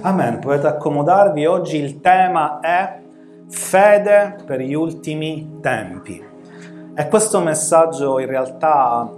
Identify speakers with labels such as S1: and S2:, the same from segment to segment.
S1: Amen, potete accomodarvi. Oggi il tema è fede per gli ultimi tempi. E questo messaggio in realtà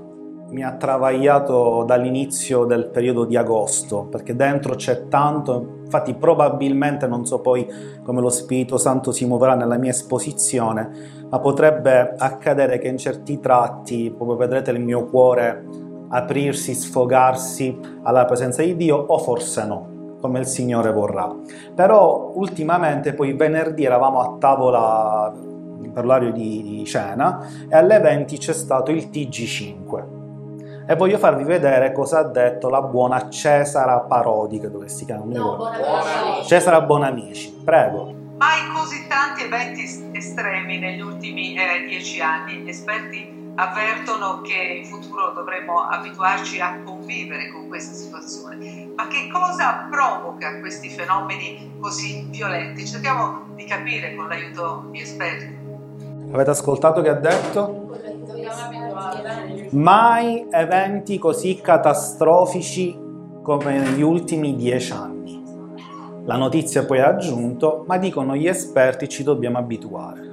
S1: mi ha travagliato dall'inizio del periodo di agosto, perché dentro c'è tanto, infatti probabilmente non so poi come lo Spirito Santo si muoverà nella mia esposizione, ma potrebbe accadere che in certi tratti, proprio vedrete il mio cuore aprirsi, sfogarsi alla presenza di Dio, o forse no come il Signore vorrà. Però ultimamente, poi venerdì eravamo a tavola per l'orario di, di cena e alle 20 c'è stato il TG5 e voglio farvi vedere cosa ha detto la buona Cesara Parodi, che dovresti chiamare. No, Bonamici. Cesara Bonamici, prego.
S2: Mai così tanti eventi estremi negli ultimi eh, dieci anni. Gli esperti avvertono che in futuro dovremo abituarci a convivere con questa situazione. Ma che cosa provoca questi fenomeni così violenti? Cerchiamo di capire con l'aiuto di esperti.
S1: Avete ascoltato che ha detto? Mai eventi così catastrofici come negli ultimi dieci anni. La notizia poi ha aggiunto, ma dicono gli esperti ci dobbiamo abituare.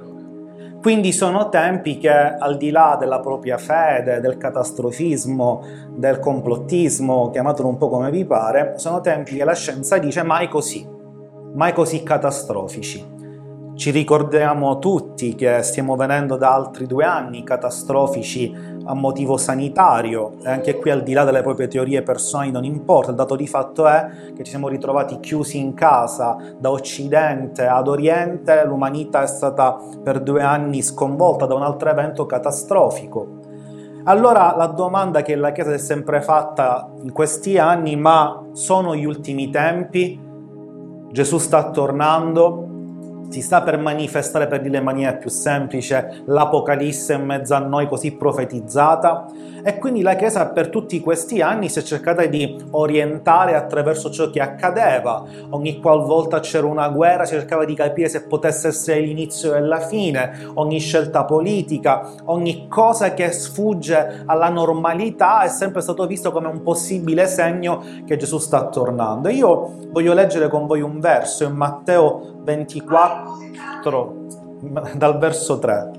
S1: Quindi sono tempi che al di là della propria fede, del catastrofismo, del complottismo, chiamatelo un po' come vi pare, sono tempi che la scienza dice mai così, mai così catastrofici. Ci ricordiamo tutti che stiamo venendo da altri due anni catastrofici a motivo sanitario e anche qui al di là delle proprie teorie personali non importa, il dato di fatto è che ci siamo ritrovati chiusi in casa da Occidente ad Oriente, l'umanità è stata per due anni sconvolta da un altro evento catastrofico. Allora la domanda che la Chiesa si è sempre fatta in questi anni, ma sono gli ultimi tempi? Gesù sta tornando? Si sta per manifestare, per dire in maniera più semplice, l'Apocalisse in mezzo a noi così profetizzata e quindi la Chiesa per tutti questi anni si è cercata di orientare attraverso ciò che accadeva. Ogni qualvolta c'era una guerra cercava di capire se potesse essere l'inizio e la fine, ogni scelta politica, ogni cosa che sfugge alla normalità è sempre stato visto come un possibile segno che Gesù sta tornando. Io voglio leggere con voi un verso in Matteo 24 dal verso 3.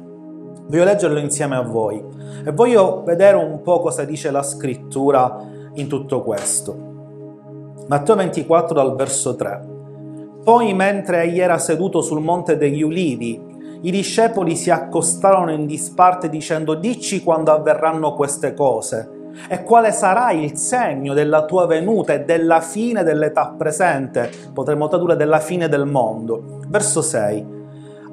S1: Voglio leggerlo insieme a voi e voglio vedere un po' cosa dice la scrittura in tutto questo. Matteo 24 dal verso 3. Poi mentre egli era seduto sul monte degli ulivi, i discepoli si accostarono in disparte dicendo dici quando avverranno queste cose e quale sarà il segno della tua venuta e della fine dell'età presente, potremmo tradurre della fine del mondo. Verso 6.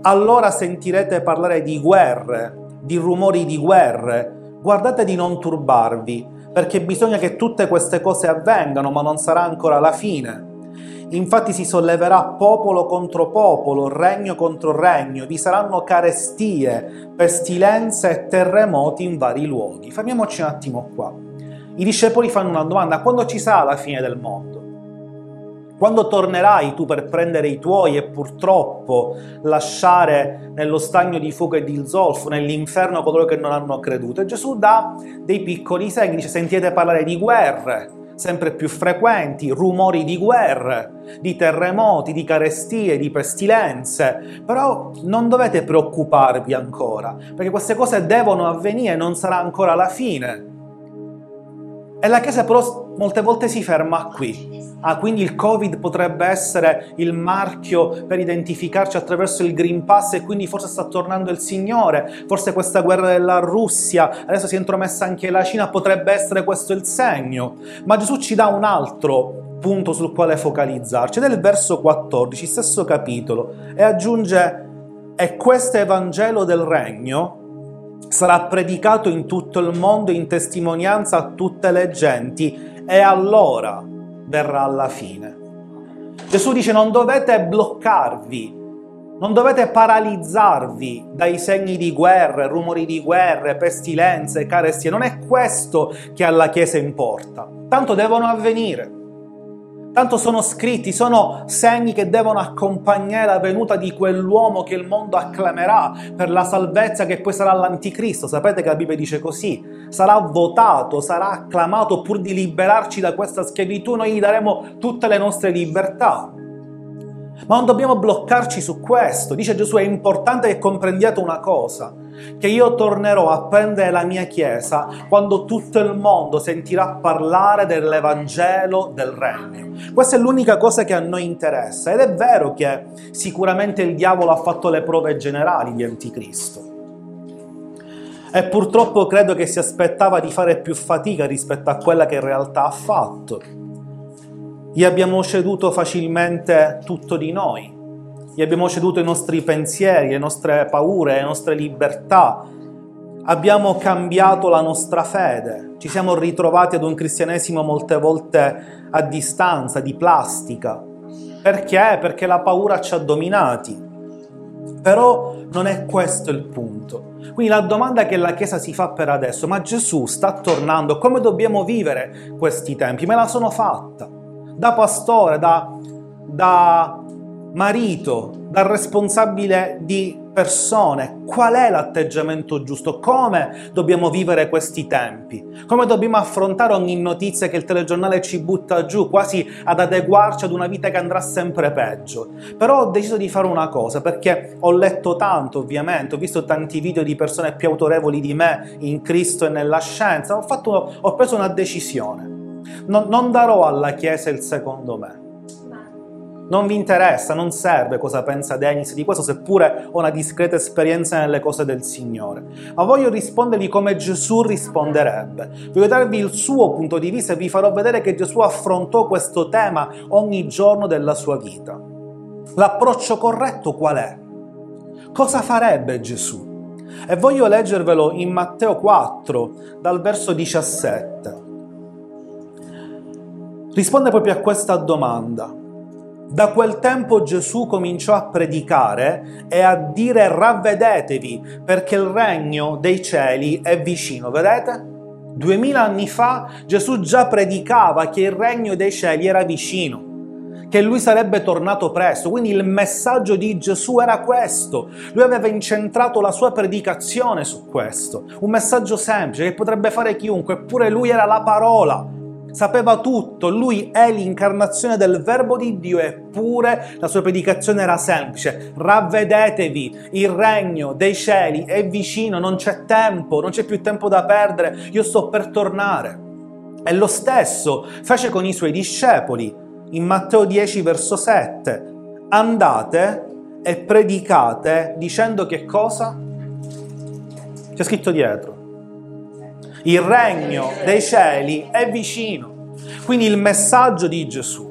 S1: Allora sentirete parlare di guerre, di rumori di guerre. Guardate di non turbarvi, perché bisogna che tutte queste cose avvengano, ma non sarà ancora la fine. Infatti si solleverà popolo contro popolo, regno contro regno, vi saranno carestie, pestilenze e terremoti in vari luoghi. Fermiamoci un attimo qua. I discepoli fanno una domanda, quando ci sarà la fine del mondo? Quando tornerai tu per prendere i tuoi e purtroppo lasciare nello stagno di fuoco e di zolfo, nell'inferno coloro che non hanno creduto? E Gesù dà dei piccoli segni, dice sentite parlare di guerre, sempre più frequenti, rumori di guerre, di terremoti, di carestie, di pestilenze, però non dovete preoccuparvi ancora, perché queste cose devono avvenire, non sarà ancora la fine. E la Chiesa però molte volte si ferma qui. Ah, quindi il Covid potrebbe essere il marchio per identificarci attraverso il Green Pass e quindi forse sta tornando il Signore, forse questa guerra della Russia, adesso si è intromessa anche la Cina, potrebbe essere questo il segno. Ma Gesù ci dà un altro punto sul quale focalizzarci, ed è il verso 14, stesso capitolo, e aggiunge, e questo Evangelo del Regno sarà predicato in tutto il mondo in testimonianza a tutte le genti, e allora verrà alla fine. Gesù dice non dovete bloccarvi, non dovete paralizzarvi dai segni di guerre, rumori di guerre, pestilenze, carestie. Non è questo che alla Chiesa importa. Tanto devono avvenire. Tanto sono scritti, sono segni che devono accompagnare la venuta di quell'uomo che il mondo acclamerà per la salvezza che poi sarà l'anticristo. Sapete che la Bibbia dice così? Sarà votato, sarà acclamato pur di liberarci da questa schiavitù, noi gli daremo tutte le nostre libertà. Ma non dobbiamo bloccarci su questo. Dice Gesù, è importante che comprendiate una cosa, che io tornerò a prendere la mia Chiesa quando tutto il mondo sentirà parlare dell'Evangelo del Regno. Questa è l'unica cosa che a noi interessa ed è vero che sicuramente il diavolo ha fatto le prove generali di Anticristo. E purtroppo credo che si aspettava di fare più fatica rispetto a quella che in realtà ha fatto gli abbiamo ceduto facilmente tutto di noi, gli abbiamo ceduto i nostri pensieri, le nostre paure, le nostre libertà, abbiamo cambiato la nostra fede, ci siamo ritrovati ad un cristianesimo molte volte a distanza, di plastica. Perché? Perché la paura ci ha dominati. Però non è questo il punto. Quindi la domanda che la Chiesa si fa per adesso, ma Gesù sta tornando, come dobbiamo vivere questi tempi? Me la sono fatta da pastore, da, da marito, da responsabile di persone, qual è l'atteggiamento giusto, come dobbiamo vivere questi tempi, come dobbiamo affrontare ogni notizia che il telegiornale ci butta giù, quasi ad adeguarci ad una vita che andrà sempre peggio. Però ho deciso di fare una cosa, perché ho letto tanto ovviamente, ho visto tanti video di persone più autorevoli di me in Cristo e nella scienza, ho, fatto, ho preso una decisione non, non darò alla Chiesa il secondo me. Non vi interessa, non serve cosa pensa Dennis di questo, seppure ho una discreta esperienza nelle cose del Signore. Ma voglio rispondervi come Gesù risponderebbe. Voglio darvi il suo punto di vista e vi farò vedere che Gesù affrontò questo tema ogni giorno della sua vita. L'approccio corretto qual è? Cosa farebbe Gesù? E voglio leggervelo in Matteo 4, dal verso 17 risponde proprio a questa domanda. Da quel tempo Gesù cominciò a predicare e a dire ravvedetevi perché il regno dei cieli è vicino. Vedete? Duemila anni fa Gesù già predicava che il regno dei cieli era vicino che lui sarebbe tornato presto. Quindi il messaggio di Gesù era questo. Lui aveva incentrato la sua predicazione su questo. Un messaggio semplice che potrebbe fare chiunque, eppure lui era la parola sapeva tutto, lui è l'incarnazione del verbo di Dio, eppure la sua predicazione era semplice. Ravvedetevi, il regno dei cieli è vicino, non c'è tempo, non c'è più tempo da perdere, io sto per tornare. E lo stesso fece con i suoi discepoli. In Matteo 10, verso 7, andate e predicate dicendo che cosa? C'è scritto dietro il regno dei cieli è vicino. Quindi il messaggio di Gesù,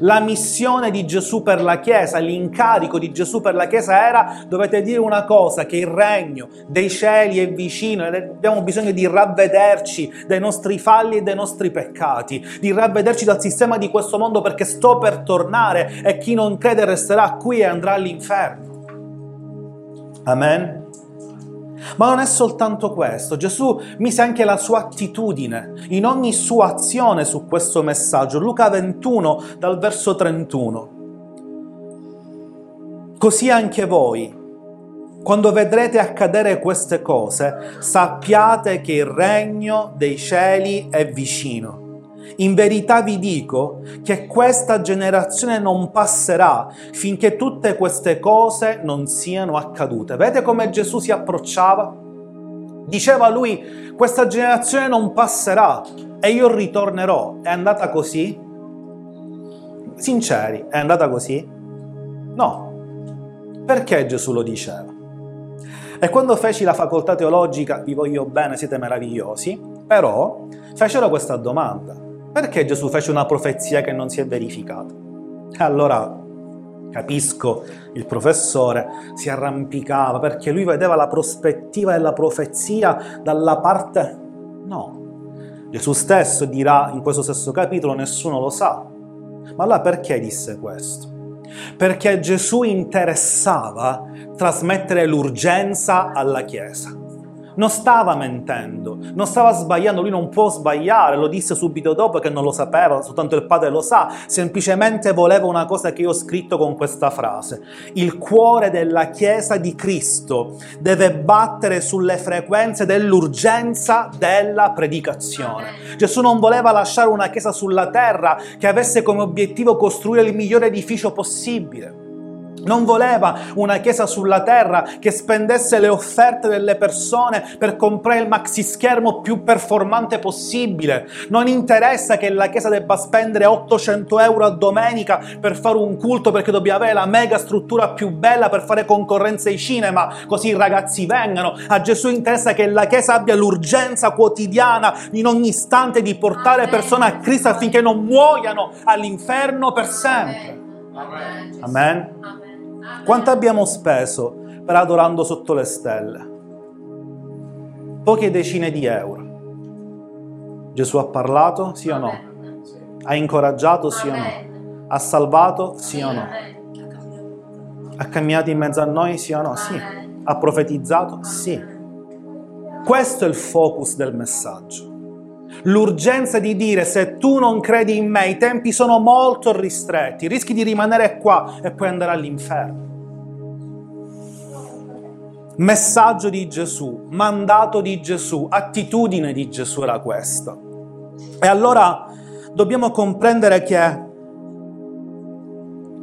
S1: la missione di Gesù per la Chiesa, l'incarico di Gesù per la Chiesa era dovete dire una cosa, che il regno dei cieli è vicino e abbiamo bisogno di ravvederci dai nostri falli e dai nostri peccati, di ravvederci dal sistema di questo mondo perché sto per tornare e chi non crede resterà qui e andrà all'inferno. Amen. Ma non è soltanto questo, Gesù mise anche la sua attitudine in ogni sua azione su questo messaggio. Luca 21 dal verso 31. Così anche voi, quando vedrete accadere queste cose, sappiate che il regno dei cieli è vicino. In verità vi dico che questa generazione non passerà finché tutte queste cose non siano accadute. Vedete come Gesù si approcciava? Diceva lui, questa generazione non passerà e io ritornerò. È andata così? Sinceri, è andata così? No. Perché Gesù lo diceva? E quando feci la facoltà teologica, vi voglio bene, siete meravigliosi, però fecero questa domanda perché Gesù fece una profezia che non si è verificata? Allora capisco, il professore si arrampicava perché lui vedeva la prospettiva della profezia dalla parte... No, Gesù stesso dirà in questo stesso capitolo, nessuno lo sa. Ma allora perché disse questo? Perché Gesù interessava trasmettere l'urgenza alla Chiesa non stava mentendo, non stava sbagliando, lui non può sbagliare, lo disse subito dopo che non lo sapeva, soltanto il padre lo sa, semplicemente voleva una cosa che io ho scritto con questa frase. Il cuore della Chiesa di Cristo deve battere sulle frequenze dell'urgenza della predicazione. Gesù non voleva lasciare una Chiesa sulla terra che avesse come obiettivo costruire il migliore edificio possibile. Non voleva una chiesa sulla terra che spendesse le offerte delle persone per comprare il maxi schermo più performante possibile. Non interessa che la chiesa debba spendere 800 euro a domenica per fare un culto perché dobbiamo avere la mega struttura più bella per fare concorrenza ai cinema, così i ragazzi vengano. A Gesù interessa che la chiesa abbia l'urgenza quotidiana in ogni istante di portare persone a Cristo affinché non muoiano all'inferno per sempre. Amen. Amen. Quanto abbiamo speso per adorando sotto le stelle? Poche decine di euro. Gesù ha parlato, sì o no? Ha incoraggiato, sì o no? Ha salvato, sì o no? Ha camminato in mezzo a noi, sì o no? Sì. Ha profetizzato? Sì. Questo è il focus del messaggio. L'urgenza di dire se tu non credi in me, i tempi sono molto ristretti, rischi di rimanere qua e poi andare all'inferno. Messaggio di Gesù, mandato di Gesù, attitudine di Gesù era questa. E allora dobbiamo comprendere che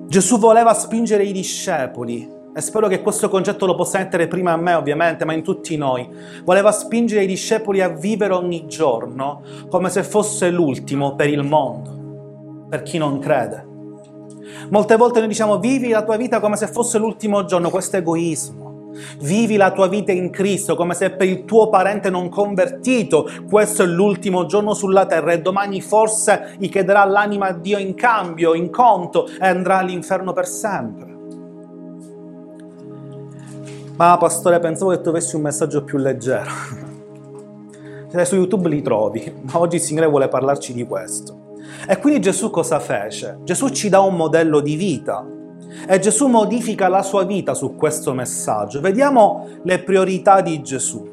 S1: Gesù voleva spingere i discepoli, e spero che questo concetto lo possa mettere prima a me ovviamente, ma in tutti noi, voleva spingere i discepoli a vivere ogni giorno come se fosse l'ultimo per il mondo, per chi non crede. Molte volte noi diciamo vivi la tua vita come se fosse l'ultimo giorno, questo è egoismo. Vivi la tua vita in Cristo come se per il tuo parente non convertito questo è l'ultimo giorno sulla terra e domani forse gli chiederà l'anima a Dio in cambio, in conto e andrà all'inferno per sempre. Ma pastore, pensavo che tu avessi un messaggio più leggero. Se su YouTube li trovi, ma oggi il Signore vuole parlarci di questo. E quindi Gesù cosa fece? Gesù ci dà un modello di vita e Gesù modifica la sua vita su questo messaggio. Vediamo le priorità di Gesù.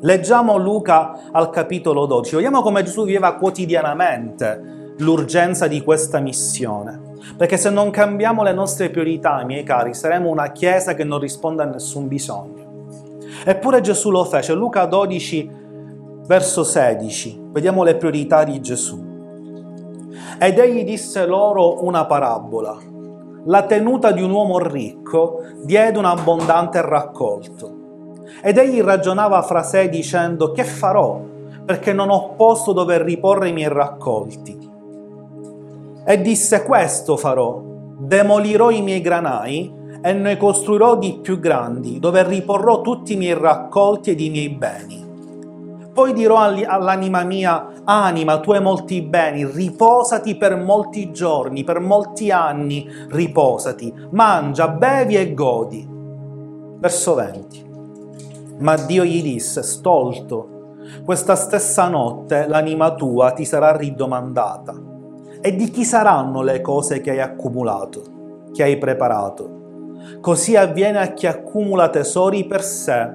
S1: Leggiamo Luca al capitolo 12, vediamo come Gesù viveva quotidianamente l'urgenza di questa missione. Perché se non cambiamo le nostre priorità, miei cari, saremo una chiesa che non risponde a nessun bisogno. Eppure Gesù lo fece. Luca 12, verso 16. Vediamo le priorità di Gesù. Ed egli disse loro una parabola la tenuta di un uomo ricco diede un abbondante raccolto. Ed egli ragionava fra sé dicendo, che farò? Perché non ho posto dove riporre i miei raccolti. E disse, questo farò, demolirò i miei granai e ne costruirò di più grandi, dove riporrò tutti i miei raccolti ed i miei beni. Poi dirò all'anima mia, anima, tu hai molti beni, riposati per molti giorni, per molti anni, riposati, mangia, bevi e godi. Verso 20. Ma Dio gli disse, stolto, questa stessa notte l'anima tua ti sarà ridomandata. E di chi saranno le cose che hai accumulato, che hai preparato? Così avviene a chi accumula tesori per sé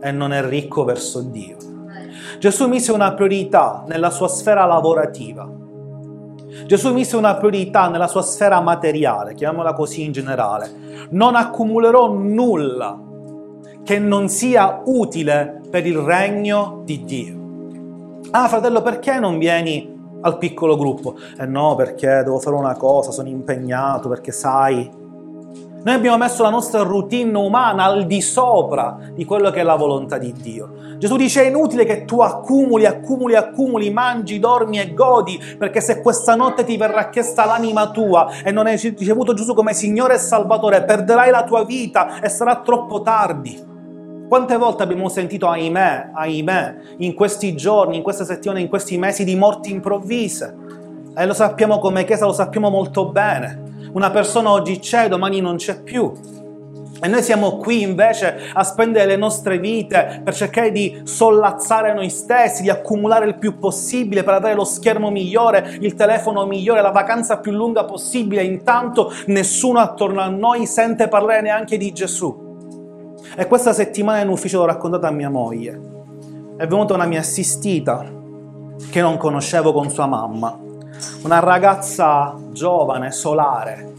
S1: e non è ricco verso Dio. Gesù mise una priorità nella sua sfera lavorativa. Gesù mise una priorità nella sua sfera materiale, chiamiamola così in generale. Non accumulerò nulla che non sia utile per il regno di Dio. Ah, fratello, perché non vieni al piccolo gruppo? Eh no, perché devo fare una cosa, sono impegnato, perché sai, noi abbiamo messo la nostra routine umana al di sopra di quello che è la volontà di Dio. Gesù dice è inutile che tu accumuli, accumuli, accumuli, mangi, dormi e godi, perché se questa notte ti verrà chiesta l'anima tua e non hai ricevuto Gesù come Signore e Salvatore, perderai la tua vita e sarà troppo tardi. Quante volte abbiamo sentito, ahimè, ahimè, in questi giorni, in queste settimane, in questi mesi di morti improvvise? E lo sappiamo come Chiesa, lo sappiamo molto bene. Una persona oggi c'è, domani non c'è più. E noi siamo qui invece a spendere le nostre vite per cercare di sollazzare noi stessi, di accumulare il più possibile per avere lo schermo migliore, il telefono migliore, la vacanza più lunga possibile. Intanto nessuno attorno a noi sente parlare neanche di Gesù. E questa settimana in ufficio l'ho raccontata a mia moglie. È venuta una mia assistita che non conoscevo con sua mamma. Una ragazza giovane, solare,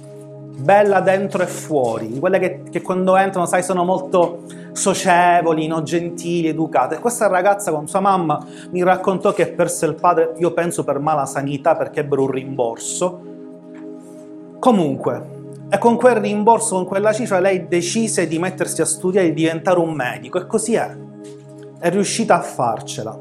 S1: bella dentro e fuori, quelle che, che quando entrano, sai, sono molto socievoli, no? gentili, educate. E questa ragazza con sua mamma mi raccontò che perse il padre, io penso per mala sanità perché ebbero un rimborso. Comunque, e con quel rimborso, con quella cifra, lei decise di mettersi a studiare e di diventare un medico. E così è. È riuscita a farcela.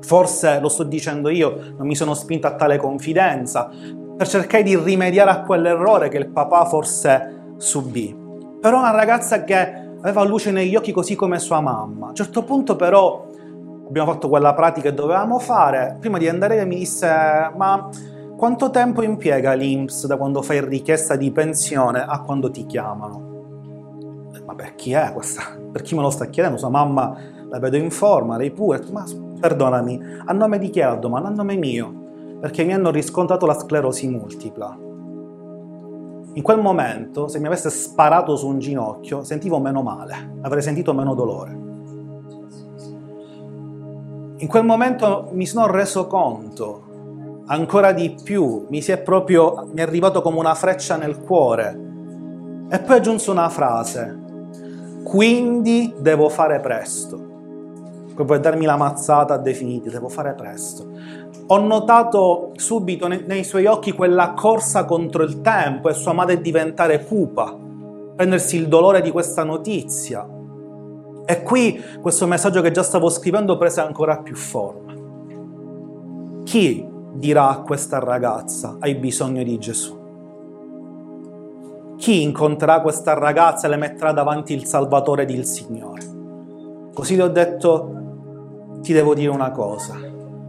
S1: Forse, lo sto dicendo io, non mi sono spinta a tale confidenza, per cercare di rimediare a quell'errore che il papà forse subì. Però una ragazza che aveva luce negli occhi così come sua mamma. A un certo punto però abbiamo fatto quella pratica che dovevamo fare. Prima di andare mi disse, ma quanto tempo impiega l'INPS da quando fai richiesta di pensione a quando ti chiamano? Ma per chi è questa? Per chi me lo sta chiedendo? Sua mamma la vedo in forma, lei pure. Ma perdonami, a nome di chi è la domanda? A nome mio, perché mi hanno riscontrato la sclerosi multipla. In quel momento, se mi avesse sparato su un ginocchio, sentivo meno male, avrei sentito meno dolore. In quel momento mi sono reso conto ancora di più, mi, è proprio, mi è arrivato come una freccia nel cuore. E poi aggiunse una frase, quindi devo fare presto. Poi puoi darmi la mazzata definita, devo fare presto. Ho notato subito nei suoi occhi quella corsa contro il tempo e sua madre diventare cupa, prendersi il dolore di questa notizia. E qui questo messaggio che già stavo scrivendo prese ancora più forma. Chi dirà a questa ragazza, hai bisogno di Gesù. Chi incontrerà questa ragazza e le metterà davanti il Salvatore ed il Signore? Così le ho detto, ti devo dire una cosa.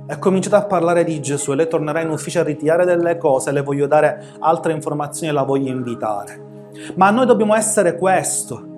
S1: E cominciato a parlare di Gesù e lei tornerà in ufficio a ritirare delle cose, le voglio dare altre informazioni e la voglio invitare. Ma noi dobbiamo essere questo,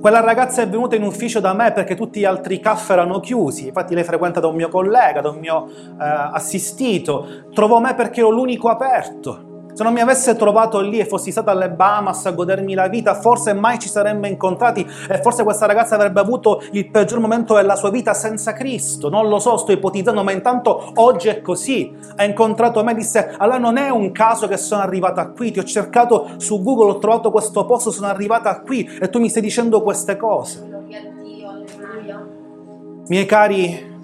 S1: quella ragazza è venuta in ufficio da me perché tutti gli altri caffè erano chiusi, infatti lei frequenta da un mio collega, da un mio eh, assistito, trovò me perché ero l'unico aperto. Se non mi avesse trovato lì e fossi stato alle Bahamas a godermi la vita, forse mai ci saremmo incontrati e forse questa ragazza avrebbe avuto il peggior momento della sua vita senza Cristo. Non lo so, sto ipotizzando, ma intanto oggi è così. Ha incontrato me e disse, allora non è un caso che sono arrivata qui, ti ho cercato su Google, ho trovato questo posto, sono arrivata qui e tu mi stai dicendo queste cose. Miei cari,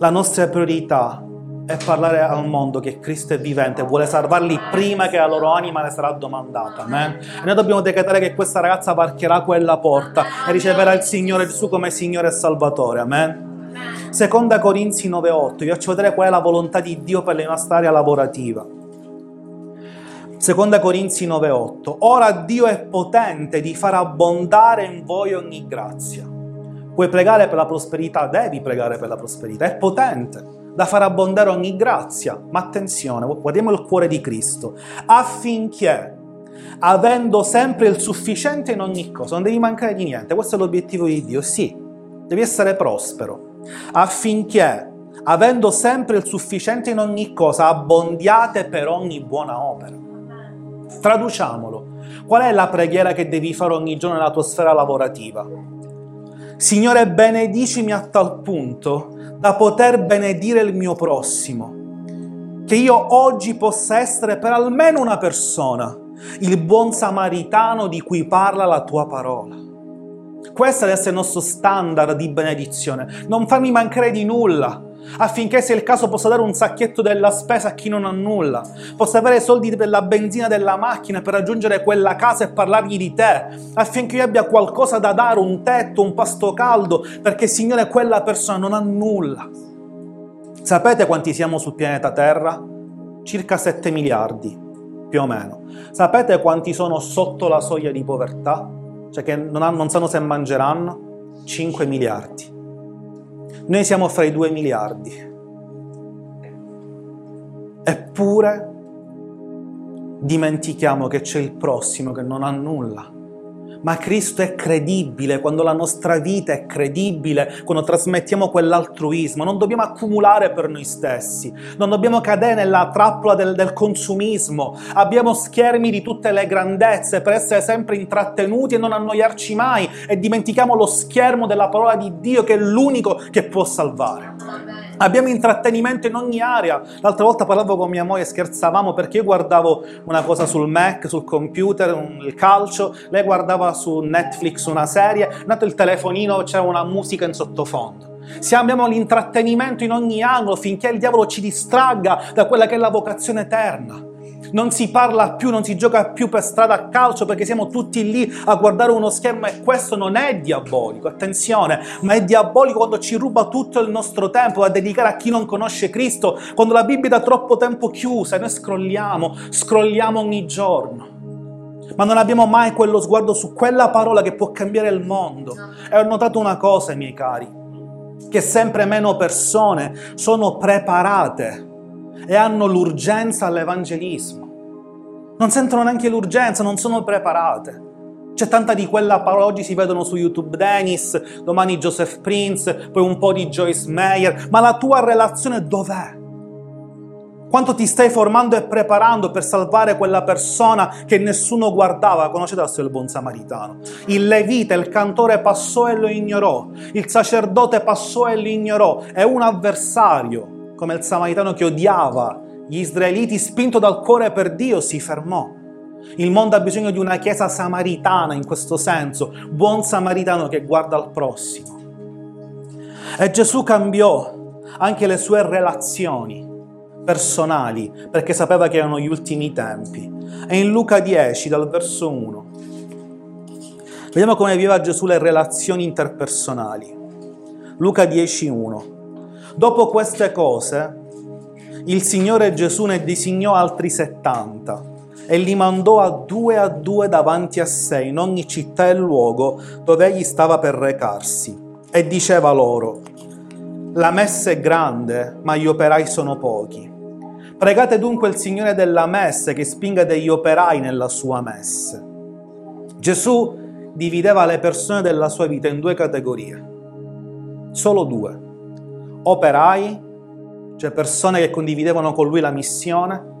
S1: la nostra priorità è parlare al mondo che Cristo è vivente e vuole salvarli prima che la loro anima le sarà domandata. Amen? E noi dobbiamo decretare che questa ragazza varcherà quella porta e riceverà il Signore Gesù come Signore e Salvatore. Amen? Seconda Corinzi 9:8, vi faccio vedere qual è la volontà di Dio per la nostra area lavorativa. Seconda Corinzi 9:8, ora Dio è potente di far abbondare in voi ogni grazia. Puoi pregare per la prosperità, devi pregare per la prosperità, è potente da far abbondare ogni grazia, ma attenzione, guardiamo il cuore di Cristo, affinché, avendo sempre il sufficiente in ogni cosa, non devi mancare di niente, questo è l'obiettivo di Dio, sì, devi essere prospero, affinché, avendo sempre il sufficiente in ogni cosa, abbondiate per ogni buona opera. Traduciamolo, qual è la preghiera che devi fare ogni giorno nella tua sfera lavorativa? Signore, benedicimi a tal punto da poter benedire il mio prossimo. Che io oggi possa essere per almeno una persona il buon samaritano di cui parla la tua parola. Questo deve essere il nostro standard di benedizione. Non farmi mancare di nulla affinché se è il caso possa dare un sacchetto della spesa a chi non ha nulla, possa avere soldi per la benzina della macchina per raggiungere quella casa e parlargli di te, affinché io abbia qualcosa da dare, un tetto, un pasto caldo, perché Signore quella persona non ha nulla. Sapete quanti siamo sul pianeta Terra? Circa 7 miliardi, più o meno. Sapete quanti sono sotto la soglia di povertà? Cioè che non, hanno, non sanno se mangeranno? 5 miliardi. Noi siamo fra i 2 miliardi. Eppure dimentichiamo che c'è il prossimo che non ha nulla. Ma Cristo è credibile quando la nostra vita è credibile, quando trasmettiamo quell'altruismo. Non dobbiamo accumulare per noi stessi, non dobbiamo cadere nella trappola del, del consumismo. Abbiamo schermi di tutte le grandezze per essere sempre intrattenuti e non annoiarci mai e dimentichiamo lo schermo della parola di Dio che è l'unico che può salvare. Abbiamo intrattenimento in ogni area. L'altra volta parlavo con mia moglie e scherzavamo perché io guardavo una cosa sul Mac, sul computer, un, il calcio, lei guardava su Netflix una serie, nato il telefonino c'era una musica in sottofondo. Se abbiamo l'intrattenimento in ogni angolo finché il diavolo ci distragga da quella che è la vocazione eterna non si parla più, non si gioca più per strada a calcio perché siamo tutti lì a guardare uno schermo e questo non è diabolico, attenzione, ma è diabolico quando ci ruba tutto il nostro tempo da dedicare a chi non conosce Cristo, quando la Bibbia da troppo tempo chiusa e noi scrolliamo, scrolliamo ogni giorno. Ma non abbiamo mai quello sguardo su quella parola che può cambiare il mondo. E ho notato una cosa, miei cari, che sempre meno persone sono preparate e hanno l'urgenza all'evangelismo. Non sentono neanche l'urgenza, non sono preparate. C'è tanta di quella parola, oggi si vedono su YouTube Dennis, domani Joseph Prince, poi un po' di Joyce Meyer, ma la tua relazione dov'è? Quanto ti stai formando e preparando per salvare quella persona che nessuno guardava? Conoscete la storia del buon samaritano? Il levita, il cantore passò e lo ignorò, il sacerdote passò e lo ignorò, è un avversario come il samaritano che odiava gli israeliti, spinto dal cuore per Dio, si fermò. Il mondo ha bisogno di una chiesa samaritana in questo senso, buon samaritano che guarda al prossimo. E Gesù cambiò anche le sue relazioni personali perché sapeva che erano gli ultimi tempi. E in Luca 10, dal verso 1, vediamo come viveva Gesù le relazioni interpersonali. Luca 10, 1. Dopo queste cose, il Signore Gesù ne disegnò altri settanta e li mandò a due a due davanti a sé in ogni città e luogo dove egli stava per recarsi. E diceva loro, la messa è grande, ma gli operai sono pochi. Pregate dunque il Signore della messe che spinga degli operai nella sua messe. Gesù divideva le persone della sua vita in due categorie, solo due operai, cioè persone che condividevano con lui la missione,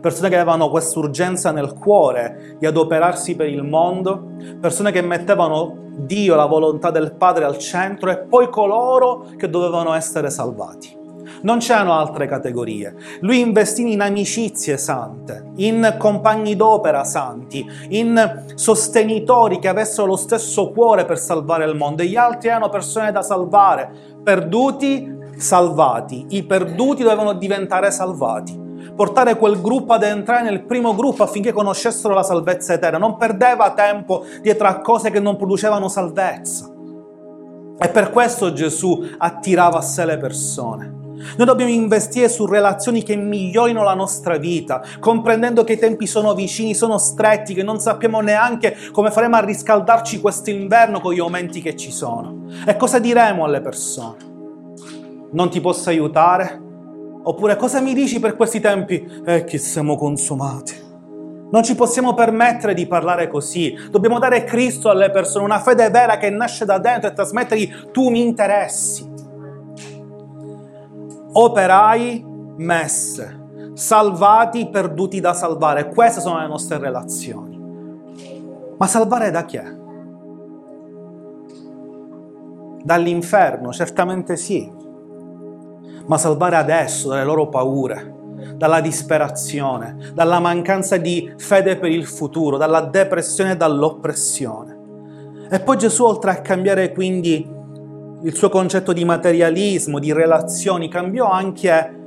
S1: persone che avevano questa urgenza nel cuore di adoperarsi per il mondo, persone che mettevano Dio, la volontà del Padre al centro e poi coloro che dovevano essere salvati. Non c'erano altre categorie. Lui investì in amicizie sante, in compagni d'opera santi, in sostenitori che avessero lo stesso cuore per salvare il mondo. E gli altri erano persone da salvare, perduti salvati, i perduti dovevano diventare salvati. Portare quel gruppo ad entrare nel primo gruppo affinché conoscessero la salvezza eterna. Non perdeva tempo dietro a cose che non producevano salvezza. E per questo Gesù attirava a sé le persone. Noi dobbiamo investire su relazioni che migliorino la nostra vita, comprendendo che i tempi sono vicini, sono stretti, che non sappiamo neanche come faremo a riscaldarci quest'inverno con gli aumenti che ci sono. E cosa diremo alle persone? Non ti posso aiutare? Oppure cosa mi dici per questi tempi? Eh, che siamo consumati. Non ci possiamo permettere di parlare così. Dobbiamo dare Cristo alle persone, una fede vera che nasce da dentro e trasmettergli tu mi interessi. Operai, messe, salvati, perduti da salvare. Queste sono le nostre relazioni. Ma salvare da chi è? Dall'inferno, certamente sì ma salvare adesso dalle loro paure, dalla disperazione, dalla mancanza di fede per il futuro, dalla depressione e dall'oppressione. E poi Gesù, oltre a cambiare quindi il suo concetto di materialismo, di relazioni, cambiò anche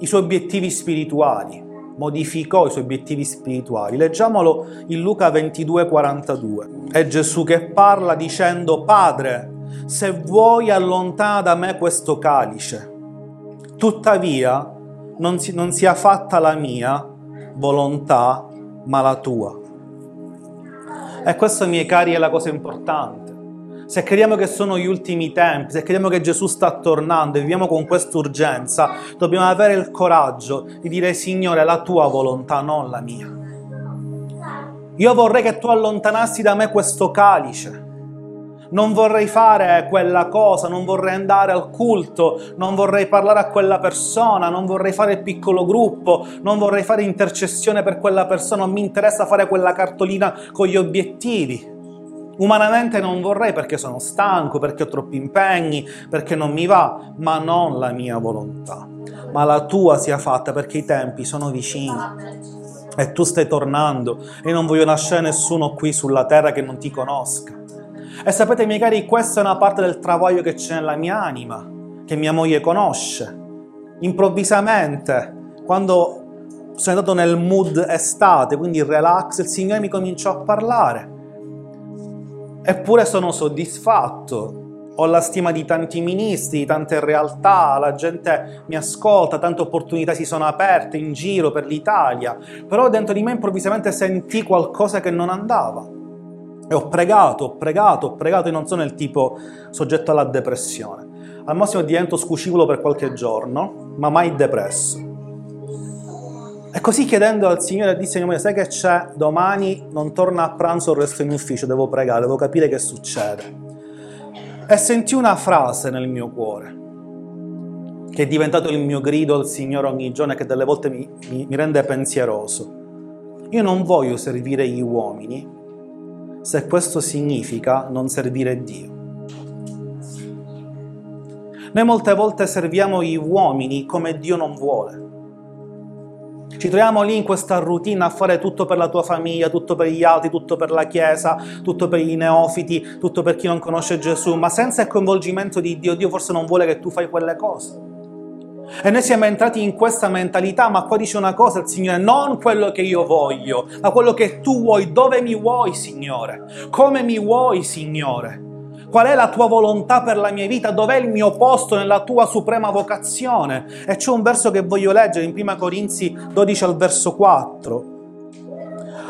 S1: i suoi obiettivi spirituali, modificò i suoi obiettivi spirituali. Leggiamolo in Luca 22, 42. È Gesù che parla dicendo, Padre, se vuoi allontana da me questo calice tuttavia non, si, non sia fatta la mia volontà, ma la tua. E questo, miei cari, è la cosa importante. Se crediamo che sono gli ultimi tempi, se crediamo che Gesù sta tornando e viviamo con questa urgenza, dobbiamo avere il coraggio di dire Signore, la tua volontà, non la mia. Io vorrei che tu allontanassi da me questo calice. Non vorrei fare quella cosa, non vorrei andare al culto, non vorrei parlare a quella persona, non vorrei fare il piccolo gruppo, non vorrei fare intercessione per quella persona, non mi interessa fare quella cartolina con gli obiettivi. Umanamente non vorrei perché sono stanco, perché ho troppi impegni, perché non mi va, ma non la mia volontà, ma la tua sia fatta perché i tempi sono vicini. E tu stai tornando e non voglio lasciare nessuno qui sulla terra che non ti conosca. E sapete, miei cari, questa è una parte del travaglio che c'è nella mia anima, che mia moglie conosce. Improvvisamente, quando sono andato nel mood estate, quindi relax, il Signore mi cominciò a parlare. Eppure sono soddisfatto. Ho la stima di tanti ministri, di tante realtà, la gente mi ascolta, tante opportunità si sono aperte in giro per l'Italia, però dentro di me improvvisamente sentì qualcosa che non andava e ho pregato, ho pregato, ho pregato, io non sono il tipo soggetto alla depressione. Al massimo divento scuscivolo per qualche giorno, ma mai depresso. E così chiedendo al Signore, disse mia sai che c'è? Domani non torna a pranzo, resto in ufficio, devo pregare, devo capire che succede. E sentì una frase nel mio cuore, che è diventato il mio grido al Signore ogni giorno e che delle volte mi, mi, mi rende pensieroso. Io non voglio servire gli uomini, se questo significa non servire Dio. Noi molte volte serviamo gli uomini come Dio non vuole. Ci troviamo lì in questa routine a fare tutto per la tua famiglia, tutto per gli altri, tutto per la Chiesa, tutto per i neofiti, tutto per chi non conosce Gesù, ma senza il coinvolgimento di Dio, Dio forse non vuole che tu fai quelle cose. E noi siamo entrati in questa mentalità, ma qua dice una cosa il Signore, non quello che io voglio, ma quello che tu vuoi, dove mi vuoi, Signore? Come mi vuoi, Signore? Qual è la tua volontà per la mia vita? Dov'è il mio posto nella tua suprema vocazione? E c'è un verso che voglio leggere in 1 Corinzi 12 al verso 4.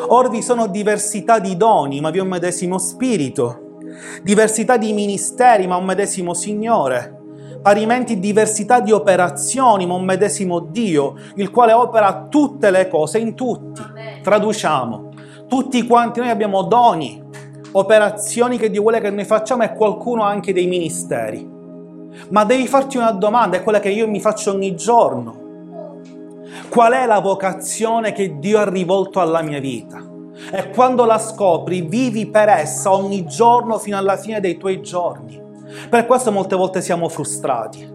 S1: Or vi sono diversità di doni, ma vi è un medesimo spirito, diversità di ministeri, ma un medesimo Signore parimenti diversità di operazioni, ma un medesimo Dio, il quale opera tutte le cose in tutti. Traduciamo, tutti quanti noi abbiamo doni, operazioni che Dio vuole che noi facciamo e qualcuno anche dei ministeri. Ma devi farti una domanda, è quella che io mi faccio ogni giorno. Qual è la vocazione che Dio ha rivolto alla mia vita? E quando la scopri, vivi per essa ogni giorno fino alla fine dei tuoi giorni. Per questo molte volte siamo frustrati,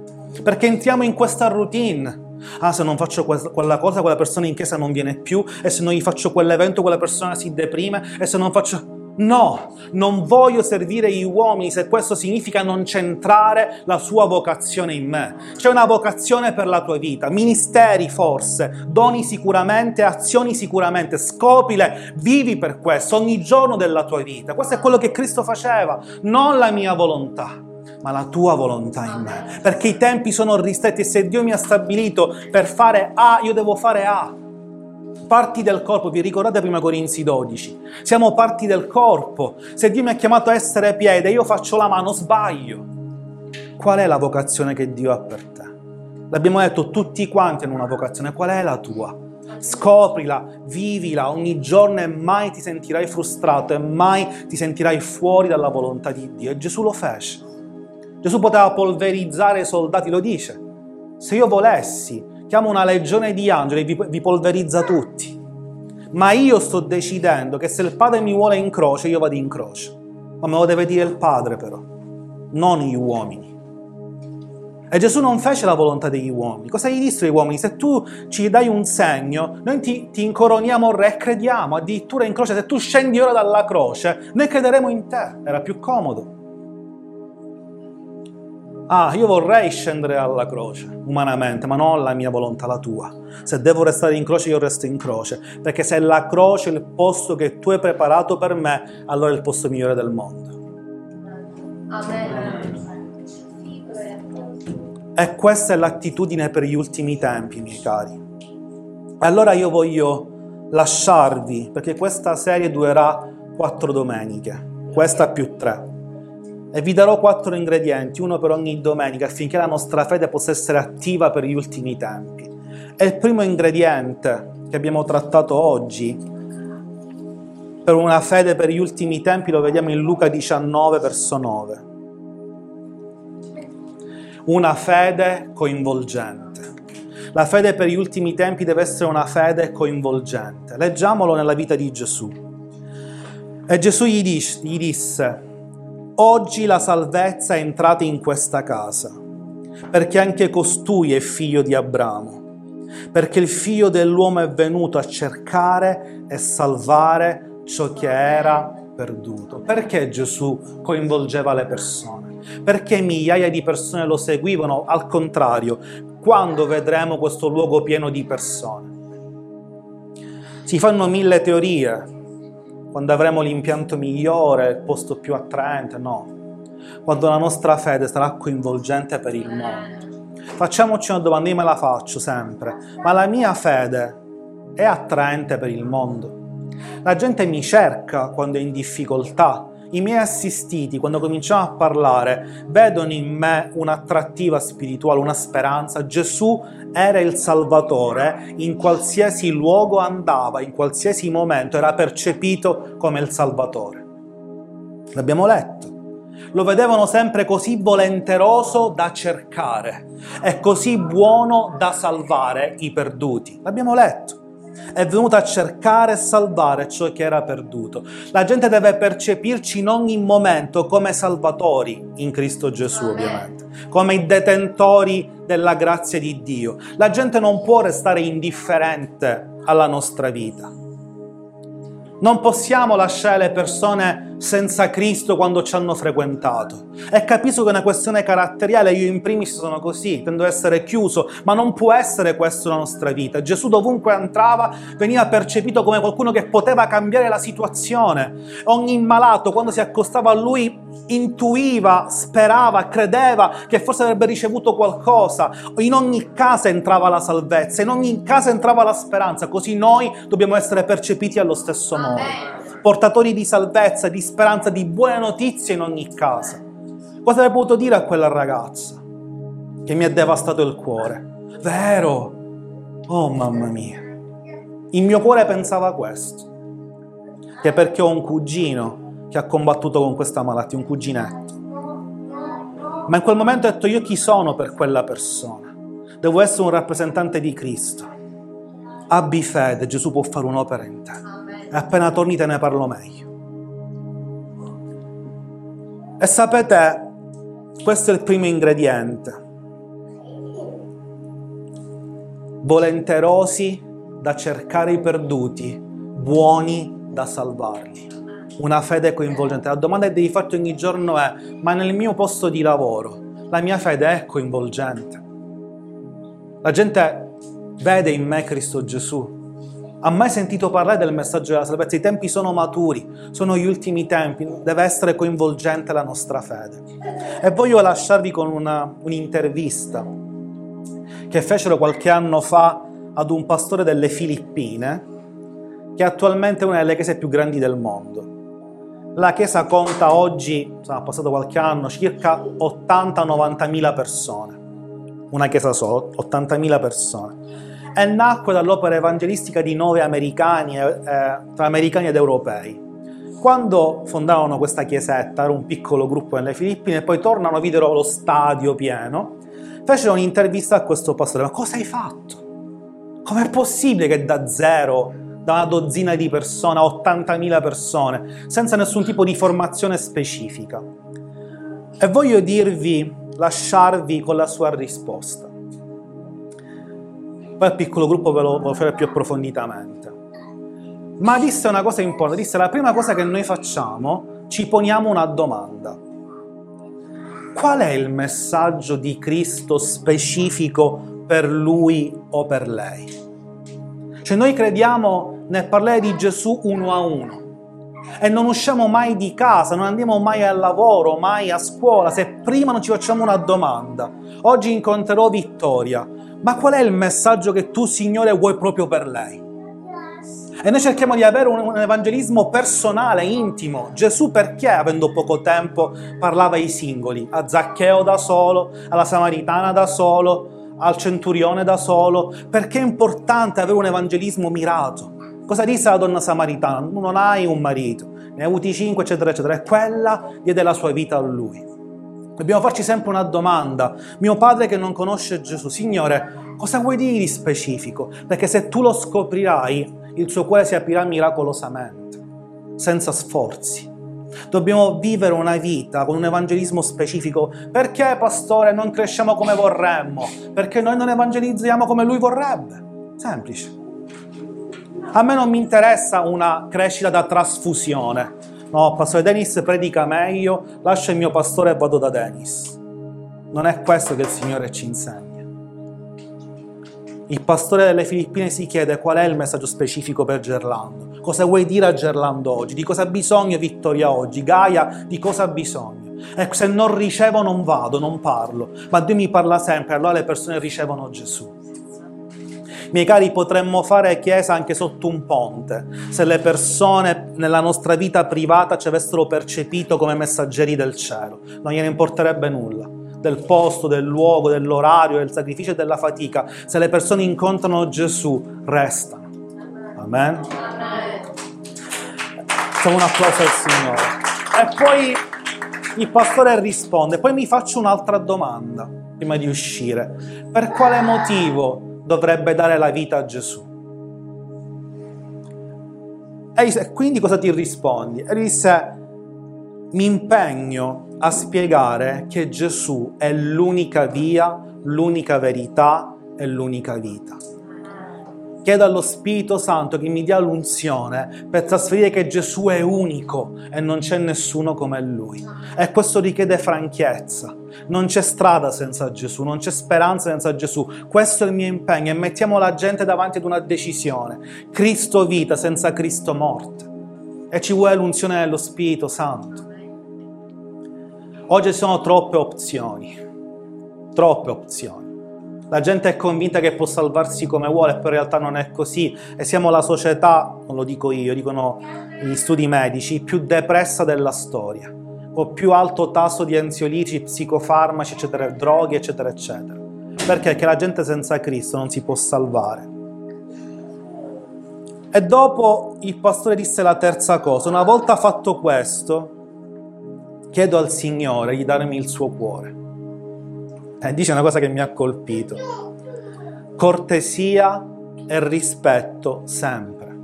S1: perché entriamo in questa routine. Ah, se non faccio quella cosa, quella persona in chiesa non viene più, e se non gli faccio quell'evento, quella persona si deprime, e se non faccio... No, non voglio servire gli uomini se questo significa non centrare la sua vocazione in me. C'è una vocazione per la tua vita, ministeri forse, doni sicuramente, azioni sicuramente, scopile, vivi per questo ogni giorno della tua vita. Questo è quello che Cristo faceva, non la mia volontà ma la tua volontà in me. Perché i tempi sono ristretti e se Dio mi ha stabilito per fare A, io devo fare A. Parti del corpo, vi ricordate prima Corinzi 12? Siamo parti del corpo. Se Dio mi ha chiamato a essere piede, io faccio la mano, sbaglio. Qual è la vocazione che Dio ha per te? L'abbiamo detto tutti quanti hanno una vocazione, qual è la tua? Scoprila, vivila ogni giorno e mai ti sentirai frustrato e mai ti sentirai fuori dalla volontà di Dio. E Gesù lo fece. Gesù poteva polverizzare i soldati, lo dice. Se io volessi, chiamo una legione di angeli, vi, vi polverizza tutti. Ma io sto decidendo che se il Padre mi vuole in croce, io vado in croce. Ma me lo deve dire il Padre però, non gli uomini. E Gesù non fece la volontà degli uomini. Cosa gli disse agli uomini? Se tu ci dai un segno, noi ti, ti incoroniamo re e crediamo, addirittura in croce. Se tu scendi ora dalla croce, noi crederemo in te. Era più comodo. Ah, io vorrei scendere alla croce, umanamente, ma non la mia volontà, la tua. Se devo restare in croce, io resto in croce, perché se la croce è il posto che tu hai preparato per me, allora è il posto migliore del mondo. Amen. E questa è l'attitudine per gli ultimi tempi, miei cari. Allora io voglio lasciarvi, perché questa serie durerà quattro domeniche, questa più tre e vi darò quattro ingredienti, uno per ogni domenica, affinché la nostra fede possa essere attiva per gli ultimi tempi. E il primo ingrediente che abbiamo trattato oggi per una fede per gli ultimi tempi lo vediamo in Luca 19 verso 9. Una fede coinvolgente. La fede per gli ultimi tempi deve essere una fede coinvolgente. Leggiamolo nella vita di Gesù. E Gesù gli, dis- gli disse, oggi la salvezza è entrata in questa casa, perché anche costui è figlio di Abramo perché il figlio dell'uomo è venuto a cercare e salvare ciò che era perduto. Perché Gesù coinvolgeva le persone? Perché migliaia di persone lo seguivano? Al contrario, quando vedremo questo luogo pieno di persone? Si fanno mille teorie. Quando avremo l'impianto migliore, il posto più attraente? No. Quando la nostra fede sarà coinvolgente per il mondo Facciamoci una domanda, io me la faccio sempre, ma la mia fede è attraente per il mondo? La gente mi cerca quando è in difficoltà, i miei assistiti, quando cominciamo a parlare, vedono in me un'attrattiva spirituale, una speranza. Gesù era il Salvatore, in qualsiasi luogo andava, in qualsiasi momento era percepito come il Salvatore. L'abbiamo letto lo vedevano sempre così volenteroso da cercare e così buono da salvare i perduti. L'abbiamo letto. È venuto a cercare e salvare ciò che era perduto. La gente deve percepirci in ogni momento come salvatori in Cristo Gesù, ovviamente, come i detentori della grazia di Dio. La gente non può restare indifferente alla nostra vita. Non possiamo lasciare le persone senza Cristo quando ci hanno frequentato. E capisco che è una questione caratteriale, io in primis sono così, tendo ad essere chiuso, ma non può essere questo la nostra vita. Gesù dovunque entrava veniva percepito come qualcuno che poteva cambiare la situazione. Ogni malato quando si accostava a lui intuiva, sperava, credeva che forse avrebbe ricevuto qualcosa. In ogni casa entrava la salvezza, in ogni casa entrava la speranza, così noi dobbiamo essere percepiti allo stesso modo. Portatori di salvezza, di speranza, di buone notizie in ogni casa. Cosa avrei potuto dire a quella ragazza che mi ha devastato il cuore? Vero? Oh mamma mia. Il mio cuore pensava questo. Che perché ho un cugino che ha combattuto con questa malattia, un cuginetto. Ma in quel momento ho detto io chi sono per quella persona? Devo essere un rappresentante di Cristo. Abbi fede, Gesù può fare un'opera in te. E appena torni te ne parlo meglio. E sapete, questo è il primo ingrediente. Volenterosi da cercare i perduti, buoni da salvarli una fede coinvolgente. La domanda che devi farti ogni giorno è, ma nel mio posto di lavoro la mia fede è coinvolgente? La gente vede in me Cristo Gesù. Ha mai sentito parlare del messaggio della salvezza? I tempi sono maturi, sono gli ultimi tempi, deve essere coinvolgente la nostra fede. E voglio lasciarvi con una, un'intervista che fecero qualche anno fa ad un pastore delle Filippine, che attualmente è una delle chiese più grandi del mondo. La Chiesa conta oggi, insomma, passato qualche anno, circa 80-90 mila persone. Una Chiesa sola, 80 mila persone. E nacque dall'opera evangelistica di nove americani, eh, tra americani ed europei. Quando fondarono questa chiesetta, era un piccolo gruppo nelle Filippine, e poi tornano, videro lo stadio pieno, fecero un'intervista a questo pastore, ma cosa hai fatto? Com'è possibile che da zero da una dozzina di persone a 80.000 persone, senza nessun tipo di formazione specifica. E voglio dirvi, lasciarvi con la sua risposta. Poi al piccolo gruppo ve lo, ve lo farò più approfonditamente. Ma disse una cosa importante, disse la prima cosa che noi facciamo, ci poniamo una domanda. Qual è il messaggio di Cristo specifico per lui o per lei? Cioè noi crediamo nel parlare di Gesù uno a uno. E non usciamo mai di casa, non andiamo mai al lavoro, mai a scuola, se prima non ci facciamo una domanda. Oggi incontrerò Vittoria, ma qual è il messaggio che tu, Signore, vuoi proprio per lei? E noi cerchiamo di avere un, evangelismo personale, intimo. Gesù perché, avendo poco tempo, parlava ai singoli? A Zaccheo da solo, alla Samaritana da solo, al centurione da solo? Perché è importante avere un evangelismo mirato? Cosa disse la donna samaritana? Non hai un marito, ne hai avuti cinque, eccetera, eccetera. E quella diede la sua vita a lui. Dobbiamo farci sempre una domanda. Mio padre che non conosce Gesù, Signore, cosa vuoi dire di specifico? Perché se tu lo scoprirai, il suo cuore si aprirà miracolosamente, senza sforzi. Dobbiamo vivere una vita con un evangelismo specifico. Perché, pastore, non cresciamo come vorremmo? Perché noi non evangelizziamo come lui vorrebbe. Semplice. A me non mi interessa una crescita da trasfusione. No, pastore Dennis predica meglio, lascio il mio pastore e vado da Dennis. Non è questo che il Signore ci insegna. Il pastore delle Filippine si chiede qual è il messaggio specifico per Gerlando. Cosa vuoi dire a Gerlando oggi? Di cosa ha bisogno Vittoria oggi? Gaia di cosa ha bisogno? E se non ricevo non vado, non parlo. Ma Dio mi parla sempre, allora le persone ricevono Gesù. Miei cari, potremmo fare chiesa anche sotto un ponte, se le persone nella nostra vita privata ci avessero percepito come messaggeri del cielo. Non gliene importerebbe nulla del posto, del luogo, dell'orario, del sacrificio e della fatica. Se le persone incontrano Gesù, restano. Amen. Facciamo un applauso al Signore. E poi il pastore risponde, poi mi faccio un'altra domanda prima di uscire. Per quale motivo dovrebbe dare la vita a Gesù? E quindi cosa ti rispondi? E disse, mi impegno a spiegare che Gesù è l'unica via, l'unica verità e l'unica vita. Chiedo allo Spirito Santo che mi dia l'unzione per trasferire che Gesù è unico e non c'è nessuno come Lui. E questo richiede franchezza. Non c'è strada senza Gesù, non c'è speranza senza Gesù. Questo è il mio impegno e mettiamo la gente davanti ad una decisione. Cristo vita senza Cristo morte. E ci vuole l'unzione dello Spirito Santo. Oggi ci sono troppe opzioni, troppe opzioni. La gente è convinta che può salvarsi come vuole, però in realtà non è così e siamo la società, non lo dico io, dicono gli studi medici, più depressa della storia, con più alto tasso di ansiolitici, psicofarmaci, eccetera, droghe, eccetera, eccetera. Perché? Perché la gente senza Cristo non si può salvare. E dopo il pastore disse la terza cosa, una volta fatto questo, chiedo al Signore di darmi il suo cuore. E dice una cosa che mi ha colpito. Cortesia e rispetto sempre.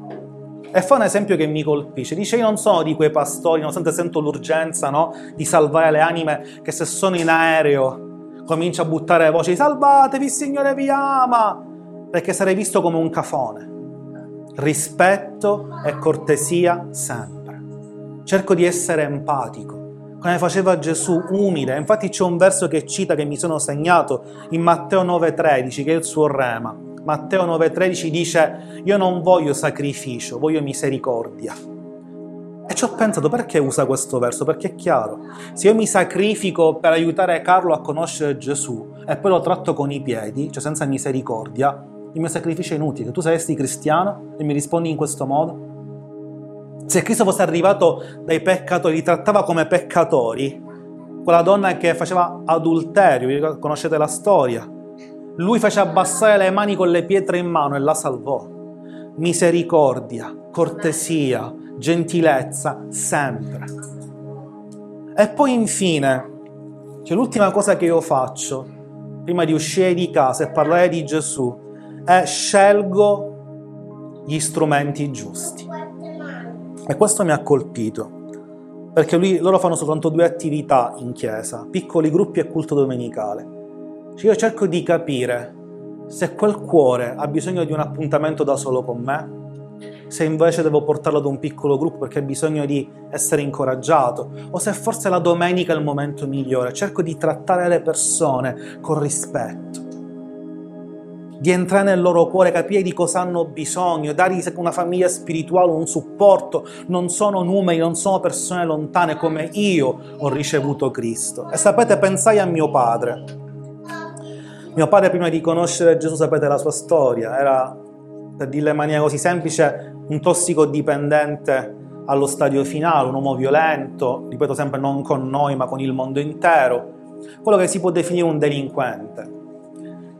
S1: E fa un esempio che mi colpisce. Dice: Io non sono di quei pastori, nonostante sento l'urgenza no, di salvare le anime, che se sono in aereo comincia a buttare voci: Salvatevi, il Signore vi ama! Perché sarei visto come un cafone. Rispetto e cortesia sempre. Cerco di essere empatico come faceva Gesù, umile. Infatti c'è un verso che cita, che mi sono segnato, in Matteo 9,13, che è il suo rema. Matteo 9,13 dice, io non voglio sacrificio, voglio misericordia. E ci ho pensato, perché usa questo verso? Perché è chiaro, se io mi sacrifico per aiutare Carlo a conoscere Gesù e poi lo tratto con i piedi, cioè senza misericordia, il mio sacrificio è inutile. Tu saresti cristiano e mi rispondi in questo modo? Se Cristo fosse arrivato dai peccatori, li trattava come peccatori, quella donna che faceva adulterio, conoscete la storia, lui fece abbassare le mani con le pietre in mano e la salvò. Misericordia, cortesia, gentilezza, sempre. E poi infine, cioè l'ultima cosa che io faccio prima di uscire di casa e parlare di Gesù è scelgo gli strumenti giusti. E questo mi ha colpito, perché lui, loro fanno soltanto due attività in chiesa, piccoli gruppi e culto domenicale. Cioè io cerco di capire se quel cuore ha bisogno di un appuntamento da solo con me, se invece devo portarlo ad un piccolo gruppo perché ha bisogno di essere incoraggiato, o se forse la domenica è il momento migliore. Cerco di trattare le persone con rispetto di entrare nel loro cuore, capire di cosa hanno bisogno, dargli una famiglia spirituale, un supporto. Non sono numeri, non sono persone lontane come io ho ricevuto Cristo. E sapete, pensai a mio padre. Mio padre prima di conoscere Gesù, sapete la sua storia, era, per dirla in maniera così semplice, un tossicodipendente allo stadio finale, un uomo violento, ripeto sempre non con noi ma con il mondo intero, quello che si può definire un delinquente.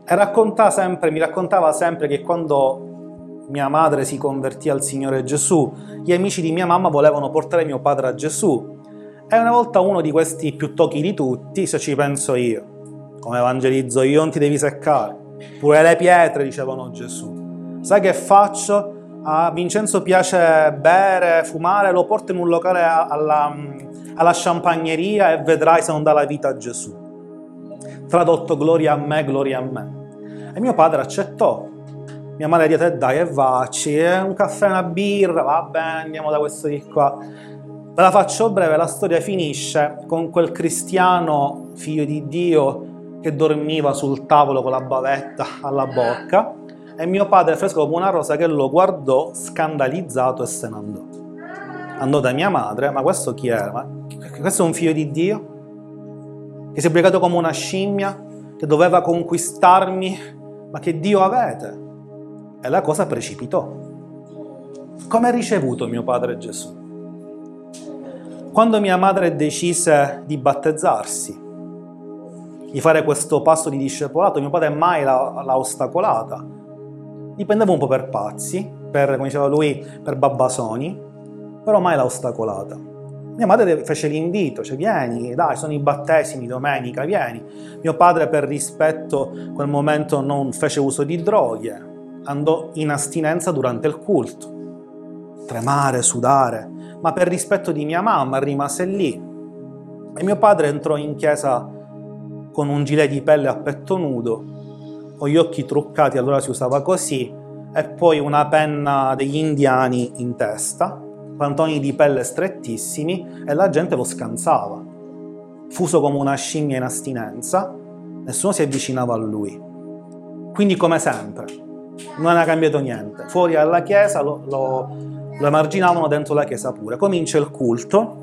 S1: Racconta sempre, mi raccontava sempre che quando mia madre si convertì al Signore Gesù, gli amici di mia mamma volevano portare mio padre a Gesù. E una volta uno di questi più tocchi di tutti, se ci penso io, come evangelizzo io, non ti devi seccare. Pure le pietre, dicevano Gesù. Sai che faccio? A Vincenzo piace bere, fumare, lo porto in un locale alla, alla champagneria e vedrai se non dà la vita a Gesù. Tradotto gloria a me, gloria a me. E mio padre accettò. Mia madre dice, dai e vacci, eh, un caffè, una birra, va bene, andiamo da questo di qua. Ve la faccio breve, la storia finisce con quel cristiano figlio di Dio che dormiva sul tavolo con la bavetta alla bocca e mio padre fresco come una rosa che lo guardò scandalizzato e se ne andò. Andò da mia madre, ma questo chi era? Ma questo è un figlio di Dio? Che si è obbligato come una scimmia? Che doveva conquistarmi? Ma che Dio avete? E la cosa precipitò. Come ha ricevuto mio padre Gesù? Quando mia madre decise di battezzarsi, di fare questo passo di discepolato, mio padre mai l'ha, l'ha ostacolata. Dipendeva un po' per pazzi, per, come diceva lui, per babbasoni, però mai l'ha ostacolata. Mia madre fece l'invito, cioè vieni, dai, sono i battesimi domenica, vieni. Mio padre per rispetto quel momento non fece uso di droghe, andò in astinenza durante il culto. Tremare, sudare, ma per rispetto di mia mamma rimase lì. E mio padre entrò in chiesa con un gilet di pelle a petto nudo, con gli occhi truccati, allora si usava così, e poi una penna degli indiani in testa, pantoni di pelle strettissimi e la gente lo scansava. Fuso come una scimmia in astinenza, nessuno si avvicinava a lui. Quindi come sempre, non ha cambiato niente. Fuori alla chiesa lo, lo, lo emarginavano dentro la chiesa pure. Comincia il culto,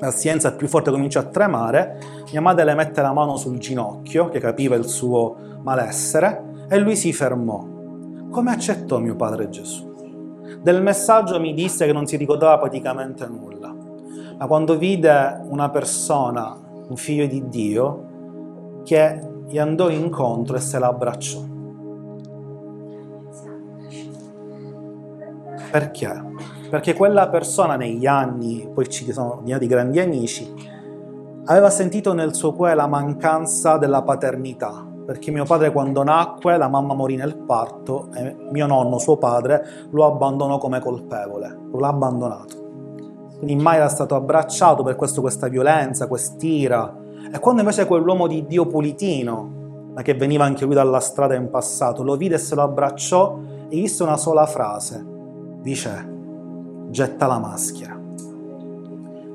S1: la scienza più forte comincia a tremare, mia madre le mette la mano sul ginocchio, che capiva il suo malessere, e lui si fermò. Come accettò mio padre Gesù? Del messaggio mi disse che non si ricordava praticamente nulla, ma quando vide una persona, un figlio di Dio, che gli andò incontro e se l'abbracciò. Perché? perché quella persona negli anni, poi ci sono diventati grandi amici, aveva sentito nel suo cuore la mancanza della paternità, perché mio padre quando nacque, la mamma morì nel parto e mio nonno, suo padre, lo abbandonò come colpevole, lo ha abbandonato. Quindi mai era stato abbracciato, per questo questa violenza, quest'ira. E quando invece quell'uomo di Dio pulitino, ma che veniva anche lui dalla strada in passato, lo vide e se lo abbracciò e disse una sola frase, dice getta la maschera.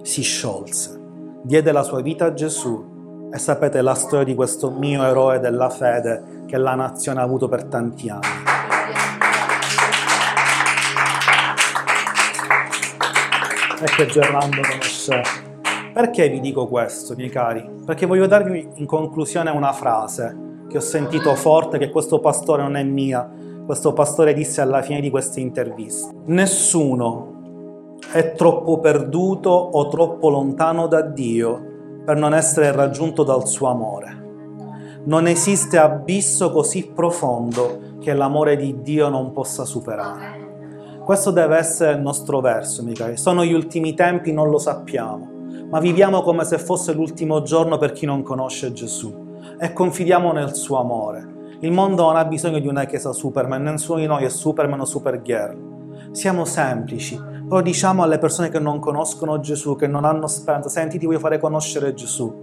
S1: Si sciolse, diede la sua vita a Gesù e sapete la storia di questo mio eroe della fede che la nazione ha avuto per tanti anni. E che Gerlando conosce. Perché vi dico questo, miei cari? Perché voglio darvi in conclusione una frase che ho sentito forte, che questo pastore non è mia, questo pastore disse alla fine di questa intervista. Nessuno è troppo perduto o troppo lontano da Dio per non essere raggiunto dal suo amore. Non esiste abisso così profondo che l'amore di Dio non possa superare. Questo deve essere il nostro verso, miei Sono gli ultimi tempi, non lo sappiamo, ma viviamo come se fosse l'ultimo giorno per chi non conosce Gesù e confidiamo nel suo amore. Il mondo non ha bisogno di una chiesa Superman, nessuno di noi è Superman o Supergirl. Siamo semplici, però diciamo alle persone che non conoscono Gesù, che non hanno speranza, senti ti voglio fare conoscere Gesù.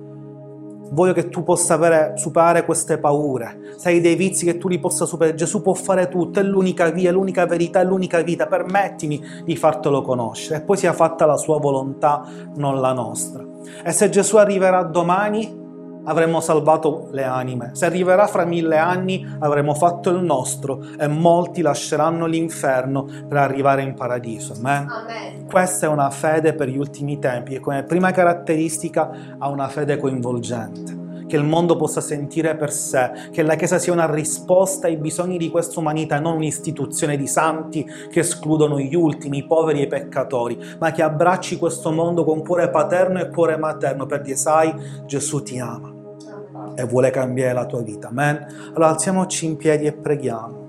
S1: Voglio che tu possa avere, superare queste paure, se hai dei vizi che tu li possa superare. Gesù può fare tutto, è l'unica via, è l'unica verità, è l'unica vita. Permettimi di fartelo conoscere e poi sia fatta la sua volontà, non la nostra. E se Gesù arriverà domani, avremo salvato le anime. Se arriverà fra mille anni avremo fatto il nostro e molti lasceranno l'inferno per arrivare in paradiso. Amen. Amen. Questa è una fede per gli ultimi tempi e come prima caratteristica ha una fede coinvolgente che il mondo possa sentire per sé, che la Chiesa sia una risposta ai bisogni di questa umanità non un'istituzione di santi che escludono gli ultimi, i poveri e i peccatori, ma che abbracci questo mondo con cuore paterno e cuore materno per dire sai, Gesù ti ama e vuole cambiare la tua vita. Amen. Allora alziamoci in piedi e preghiamo.